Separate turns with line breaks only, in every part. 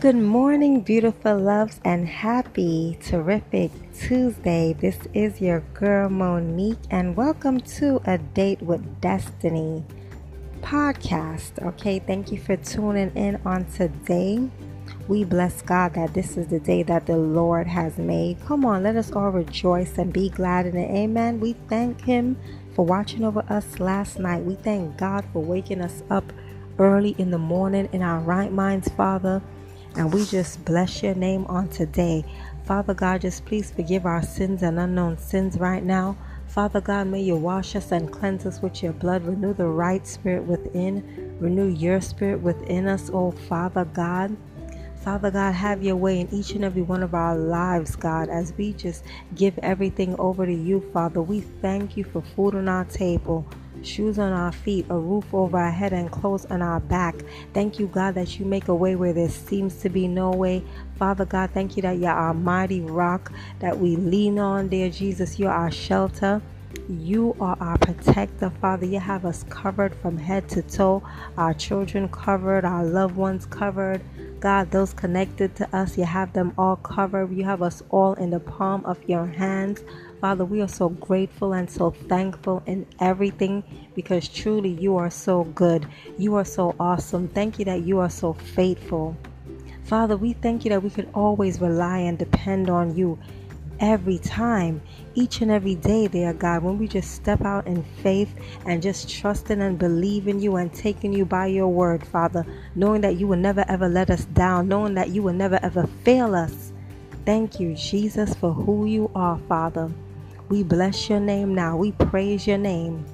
Good morning, beautiful loves, and happy, terrific Tuesday. This is your girl Monique, and welcome to A Date with Destiny podcast. Okay, thank you for tuning in on today. We bless God that this is the day that the Lord has made. Come on, let us all rejoice and be glad in it. Amen. We thank Him for watching over us last night. We thank God for waking us up early in the morning in our right minds, Father. And we just bless your name on today. Father God, just please forgive our sins and unknown sins right now. Father God, may you wash us and cleanse us with your blood. Renew the right spirit within. Renew your spirit within us, oh Father God. Father God, have your way in each and every one of our lives, God, as we just give everything over to you, Father. We thank you for food on our table shoes on our feet, a roof over our head, and clothes on our back. Thank you, God, that you make a way where there seems to be no way. Father God, thank you that you're our mighty rock that we lean on, dear Jesus. You're our shelter. You are our protector, Father. You have us covered from head to toe, our children covered, our loved ones covered. God, those connected to us, you have them all covered. You have us all in the palm of your hands. Father, we are so grateful and so thankful in everything because truly you are so good. You are so awesome. Thank you that you are so faithful. Father, we thank you that we can always rely and depend on you every time, each and every day, dear God, when we just step out in faith and just trusting and believing you and taking you by your word, Father, knowing that you will never ever let us down, knowing that you will never ever fail us. Thank you, Jesus, for who you are, Father. We bless your name now. We praise your name.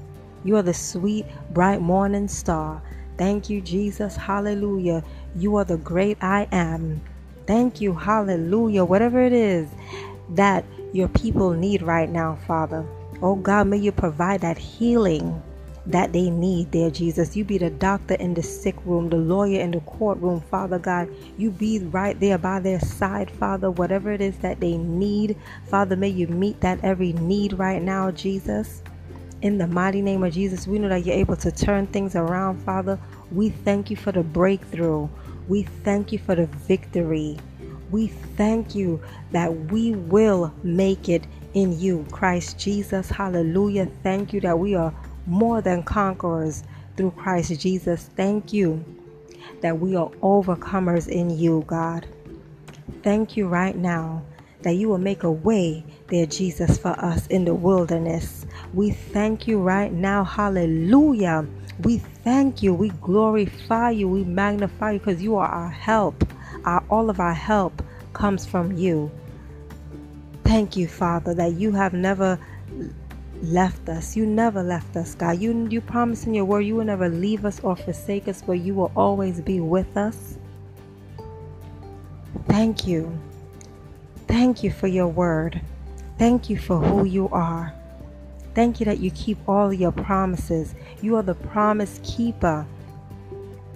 You are the sweet, bright morning star. Thank you, Jesus. Hallelujah. You are the great I am. Thank you. Hallelujah. Whatever it is that your people need right now, Father. Oh God, may you provide that healing that they need there, Jesus. You be the doctor in the sick room, the lawyer in the courtroom, Father God. You be right there by their side, Father. Whatever it is that they need, Father, may you meet that every need right now, Jesus. In the mighty name of Jesus, we know that you're able to turn things around, Father. We thank you for the breakthrough. We thank you for the victory. We thank you that we will make it in you, Christ Jesus. Hallelujah. Thank you that we are more than conquerors through Christ Jesus. Thank you that we are overcomers in you, God. Thank you right now that you will make a way there, Jesus, for us in the wilderness. We thank you right now. Hallelujah. We thank you. We glorify you. We magnify you because you are our help. Our, all of our help comes from you. Thank you, Father, that you have never left us. You never left us, God. You you promised in your word you will never leave us or forsake us, but you will always be with us. Thank you. Thank you for your word. Thank you for who you are. Thank you that you keep all your promises. You are the promise keeper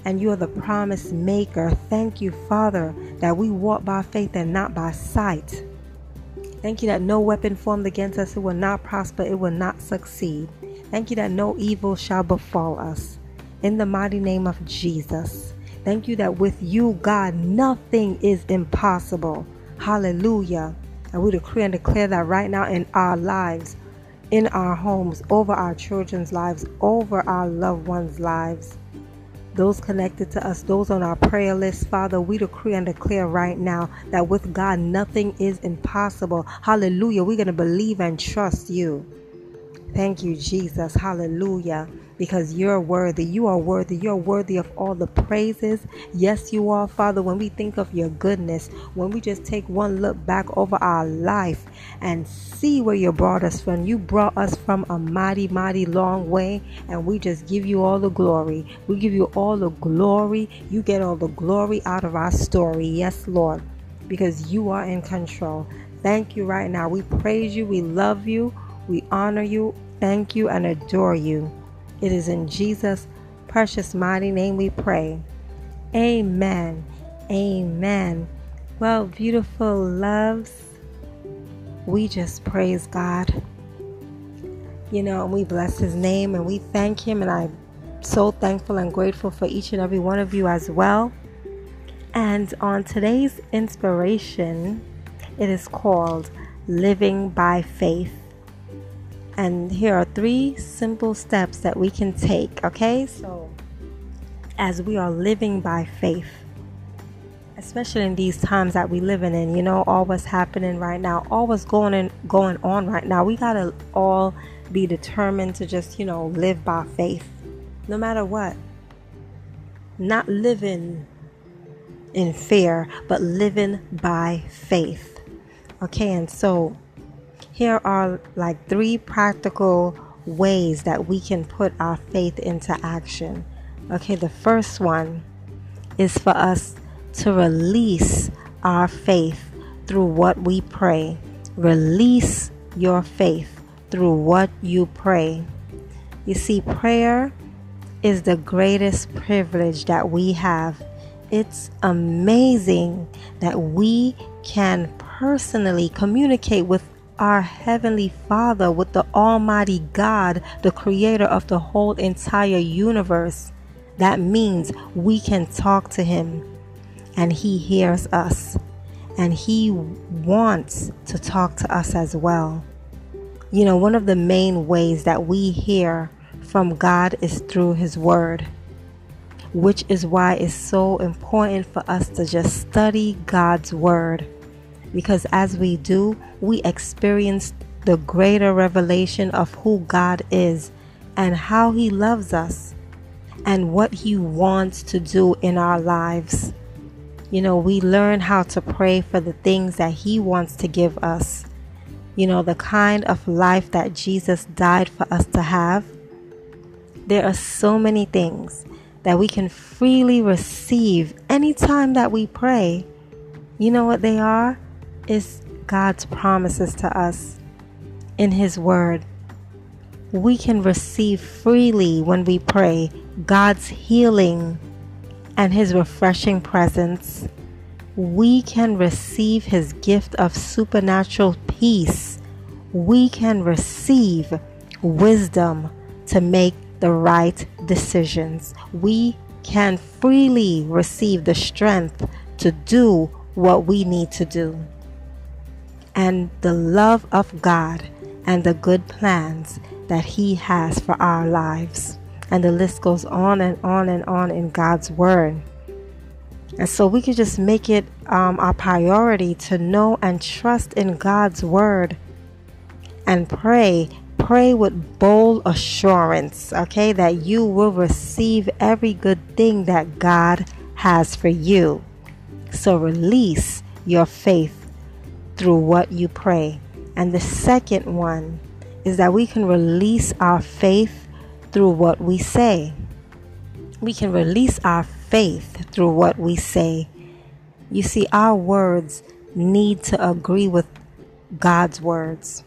and you are the promise maker. Thank you, Father, that we walk by faith and not by sight. Thank you that no weapon formed against us it will not prosper, it will not succeed. Thank you that no evil shall befall us. In the mighty name of Jesus. Thank you that with you, God, nothing is impossible. Hallelujah. And we decree and declare that right now in our lives, in our homes, over our children's lives, over our loved ones' lives those connected to us, those on our prayer list, Father, we decree and declare right now that with God nothing is impossible. Hallelujah. We're going to believe and trust you. Thank you, Jesus. Hallelujah because you're worthy. You are worthy. You're worthy of all the praises. Yes, you are, Father. When we think of your goodness, when we just take one look back over our life and see where you brought us from, you brought us from a mighty, mighty long way, and we just give you all the glory. We give you all the glory. You get all the glory out of our story. Yes, Lord, because you are in control. Thank you right now. We praise you. We love you. We honor you. Thank you and adore you. It is in Jesus' precious mighty name we pray. Amen. Amen. Well, beautiful loves, we just praise God. You know, and we bless his name and we thank him. And I'm so thankful and grateful for each and every one of you as well. And on today's inspiration, it is called Living by Faith. And here are three simple steps that we can take, okay? So, as we are living by faith, especially in these times that we living in, you know, all what's happening right now, all what's going in, going on right now, we gotta all be determined to just, you know, live by faith, no matter what. Not living in fear, but living by faith. Okay, and so here are like three practical ways that we can put our faith into action. Okay, the first one is for us to release our faith through what we pray. Release your faith through what you pray. You see, prayer is the greatest privilege that we have. It's amazing that we can personally communicate with our Heavenly Father, with the Almighty God, the Creator of the whole entire universe. That means we can talk to Him and He hears us. And He wants to talk to us as well. You know, one of the main ways that we hear from God is through His Word, which is why it's so important for us to just study God's Word because as we do, we experience the greater revelation of who God is and how He loves us and what He wants to do in our lives. You know, we learn how to pray for the things that He wants to give us. You know, the kind of life that Jesus died for us to have. There are so many things that we can freely receive anytime that we pray. You know what they are? Is God's promises to us in His Word. We can receive freely when we pray God's healing and His refreshing presence. We can receive His gift of supernatural peace. We can receive wisdom to make the right decisions. We can freely receive the strength to do what we need to do and the love of God and the good plans that He has for our lives. And the list goes on and on and on in God's Word. And so we could just make it um, our priority to know and trust in God's Word and pray. Pray with bold assurance, okay, that you will receive every good thing that God has for you. So release your faith through what you pray. And the second one is that we can release our faith through what we say. We can release our faith through what we say. You see, our words need to agree with God's words.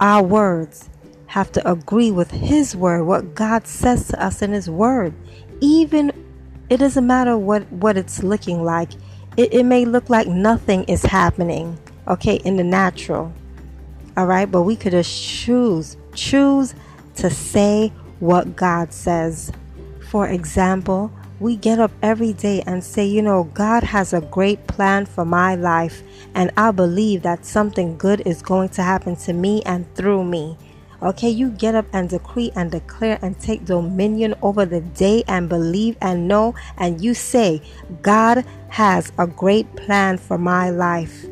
Our words have to agree with His word, what God says to us in His word. Even it doesn't matter what, what it's looking like, it, it may look like nothing is happening okay, in the natural. All right, but we could just choose, choose to say what God says. For example, we get up every day and say, you know, God has a great plan for my life, and I believe that something good is going to happen to me and through me. Okay, you get up and decree and declare and take dominion over the day and believe and know, and you say, God has a great plan for my life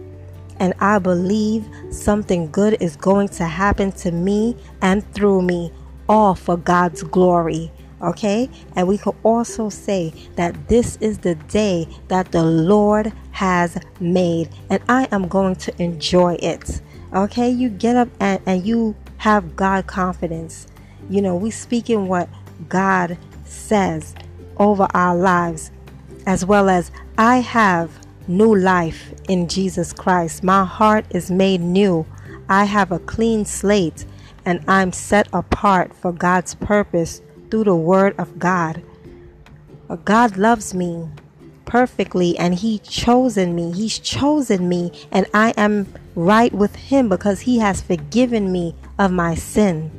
and I believe something good is going to happen to me and through me, all for God's glory. Okay, and we could also say that this is the day that the Lord has made, and I am going to enjoy it. Okay, you get up and, and you have God confidence. You know, we speak in what God says over our lives, as well as I have new life in Jesus Christ. My heart is made new. I have a clean slate and I'm set apart for God's purpose through the Word of God. God loves me perfectly and He chosen me. He's chosen me and I am right with Him because He has forgiven me of my sin.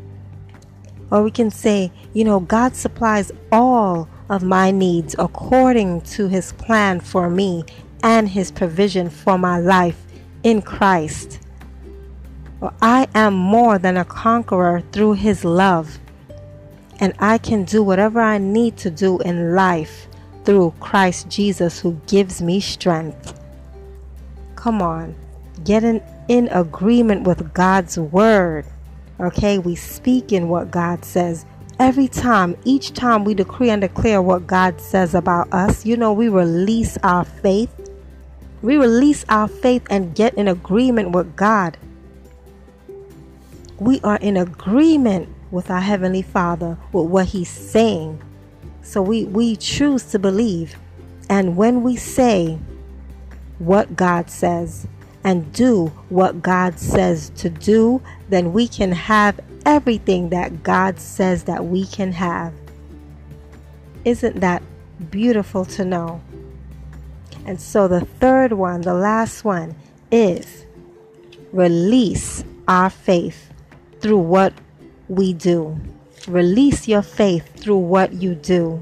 Or we can say, you know, God supplies all of my needs according to his plan for me and his provision for my life in Christ. I am more than a conqueror through his love, and I can do whatever I need to do in life through Christ Jesus who gives me strength. Come on, get in, in agreement with God's word. Okay, we speak in what God says. Every time, each time we decree and declare what God says about us, you know, we release our faith. We release our faith and get in agreement with God. We are in agreement with our Heavenly Father with what He's saying. So we, we choose to believe. And when we say what God says and do what God says to do, then we can have everything that God says that we can have. Isn't that beautiful to know? And so the third one, the last one, is release our faith through what we do. Release your faith through what you do.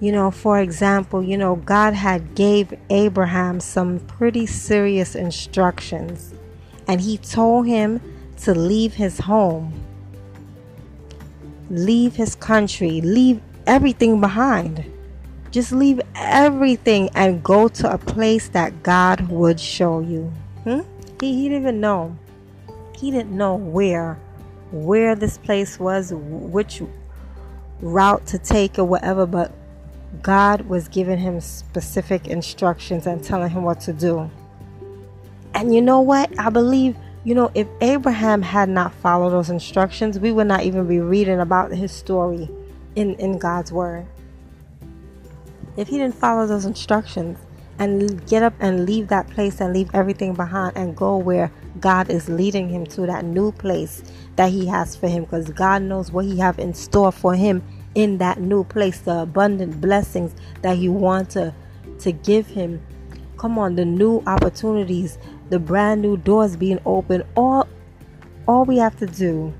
You know, for example, you know, God had gave Abraham some pretty serious instructions and he told him to leave his home, leave his country, leave everything behind. Just leave everything and go to a place that God would show you. Hmm? He, he didn't even know. He didn't know where where this place was, which route to take or whatever, but God was giving him specific instructions and telling him what to do. And you know what? I believe, you know, if Abraham had not followed those instructions, we would not even be reading about his story in, in God's word. If he didn't follow those instructions and get up and leave that place and leave everything behind and go where God is leading him to that new place that he has for him because God knows what he have in store for him in that new place the abundant blessings that he want to to give him. Come on the new opportunities the brand new doors being open all all we have to do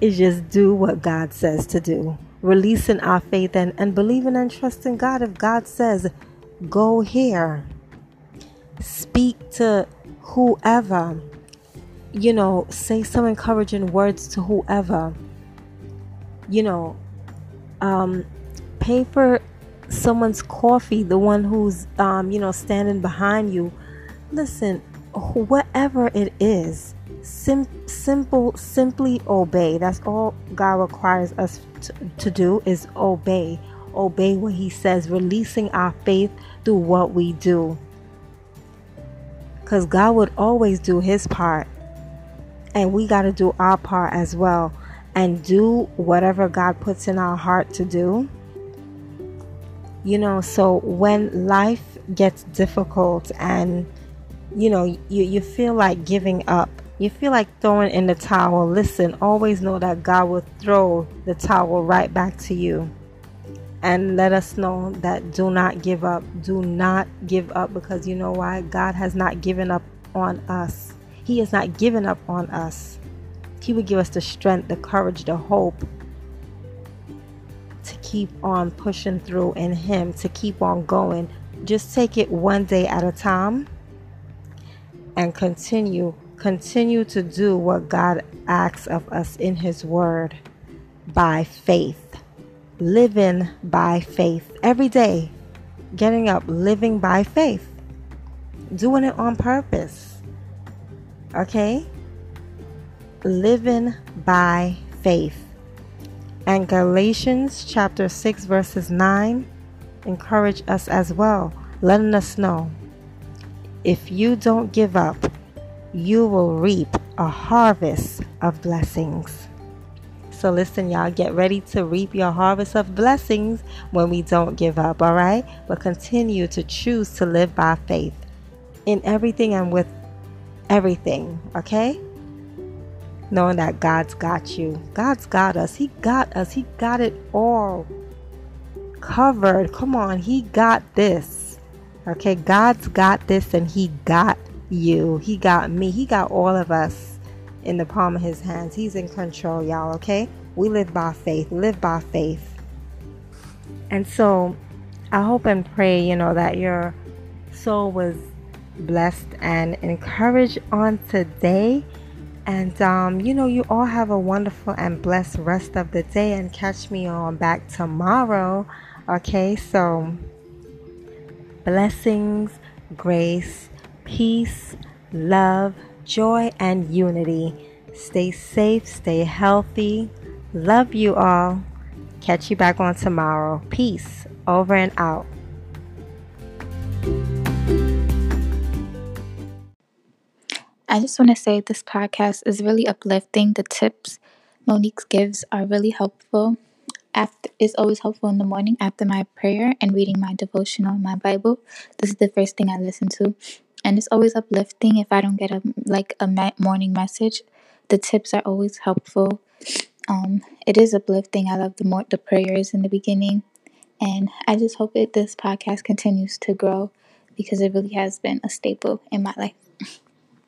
is just do what God says to do releasing our faith and, and believing and trusting God if God says go here speak to whoever you know, say some encouraging words to whoever. You know, um, pay for someone's coffee, the one who's, um, you know, standing behind you. Listen, whatever it is, sim- simple, simply obey. That's all God requires us to, to do is obey. Obey what He says, releasing our faith through what we do. Because God would always do His part and we got to do our part as well and do whatever God puts in our heart to do. You know, so when life gets difficult and you know, you, you feel like giving up, you feel like throwing in the towel, listen, always know that God will throw the towel right back to you. And let us know that do not give up. Do not give up because you know why? God has not given up on us. He has not given up on us. He would give us the strength, the courage, the hope to keep on pushing through in Him, to keep on going. Just take it one day at a time and continue continue to do what God asks of us in his word by faith living by faith every day getting up living by faith doing it on purpose Okay? Living by faith. And Galatians chapter 6, verses 9 encourage us as well, letting us know if you don't give up, you will reap a harvest of blessings. So, listen, y'all, get ready to reap your harvest of blessings when we don't give up, all right? But continue to choose to live by faith in everything and with everything, okay? Knowing that God's got you. God's got us. He got us. He got it all covered. Come on, He got this. Okay, God's got this and He got you. He got me. He got all of us in the palm of His hands. He's in control, y'all, okay? We live by faith. Live by faith. And so I hope and pray, you know, that your soul was blessed and encouraged on today. And, um, you know, you all have a wonderful and blessed rest of the day and catch me on back tomorrow. Okay, so blessings, grace, peace, love, joy, and unity. Stay safe, stay healthy. Love you all. Catch you back on tomorrow. Peace. Over and out.
I just want to say this podcast is really uplifting. The tips Monique gives are really helpful. After it's always helpful in the morning after my prayer and reading my devotional, my Bible. This is the first thing I listen to, and it's always uplifting. If I don't get a like a morning message, the tips are always helpful. Um, it is uplifting. I love the more the prayers in the beginning, and I just hope that this podcast continues to grow because it really has been a staple in my life.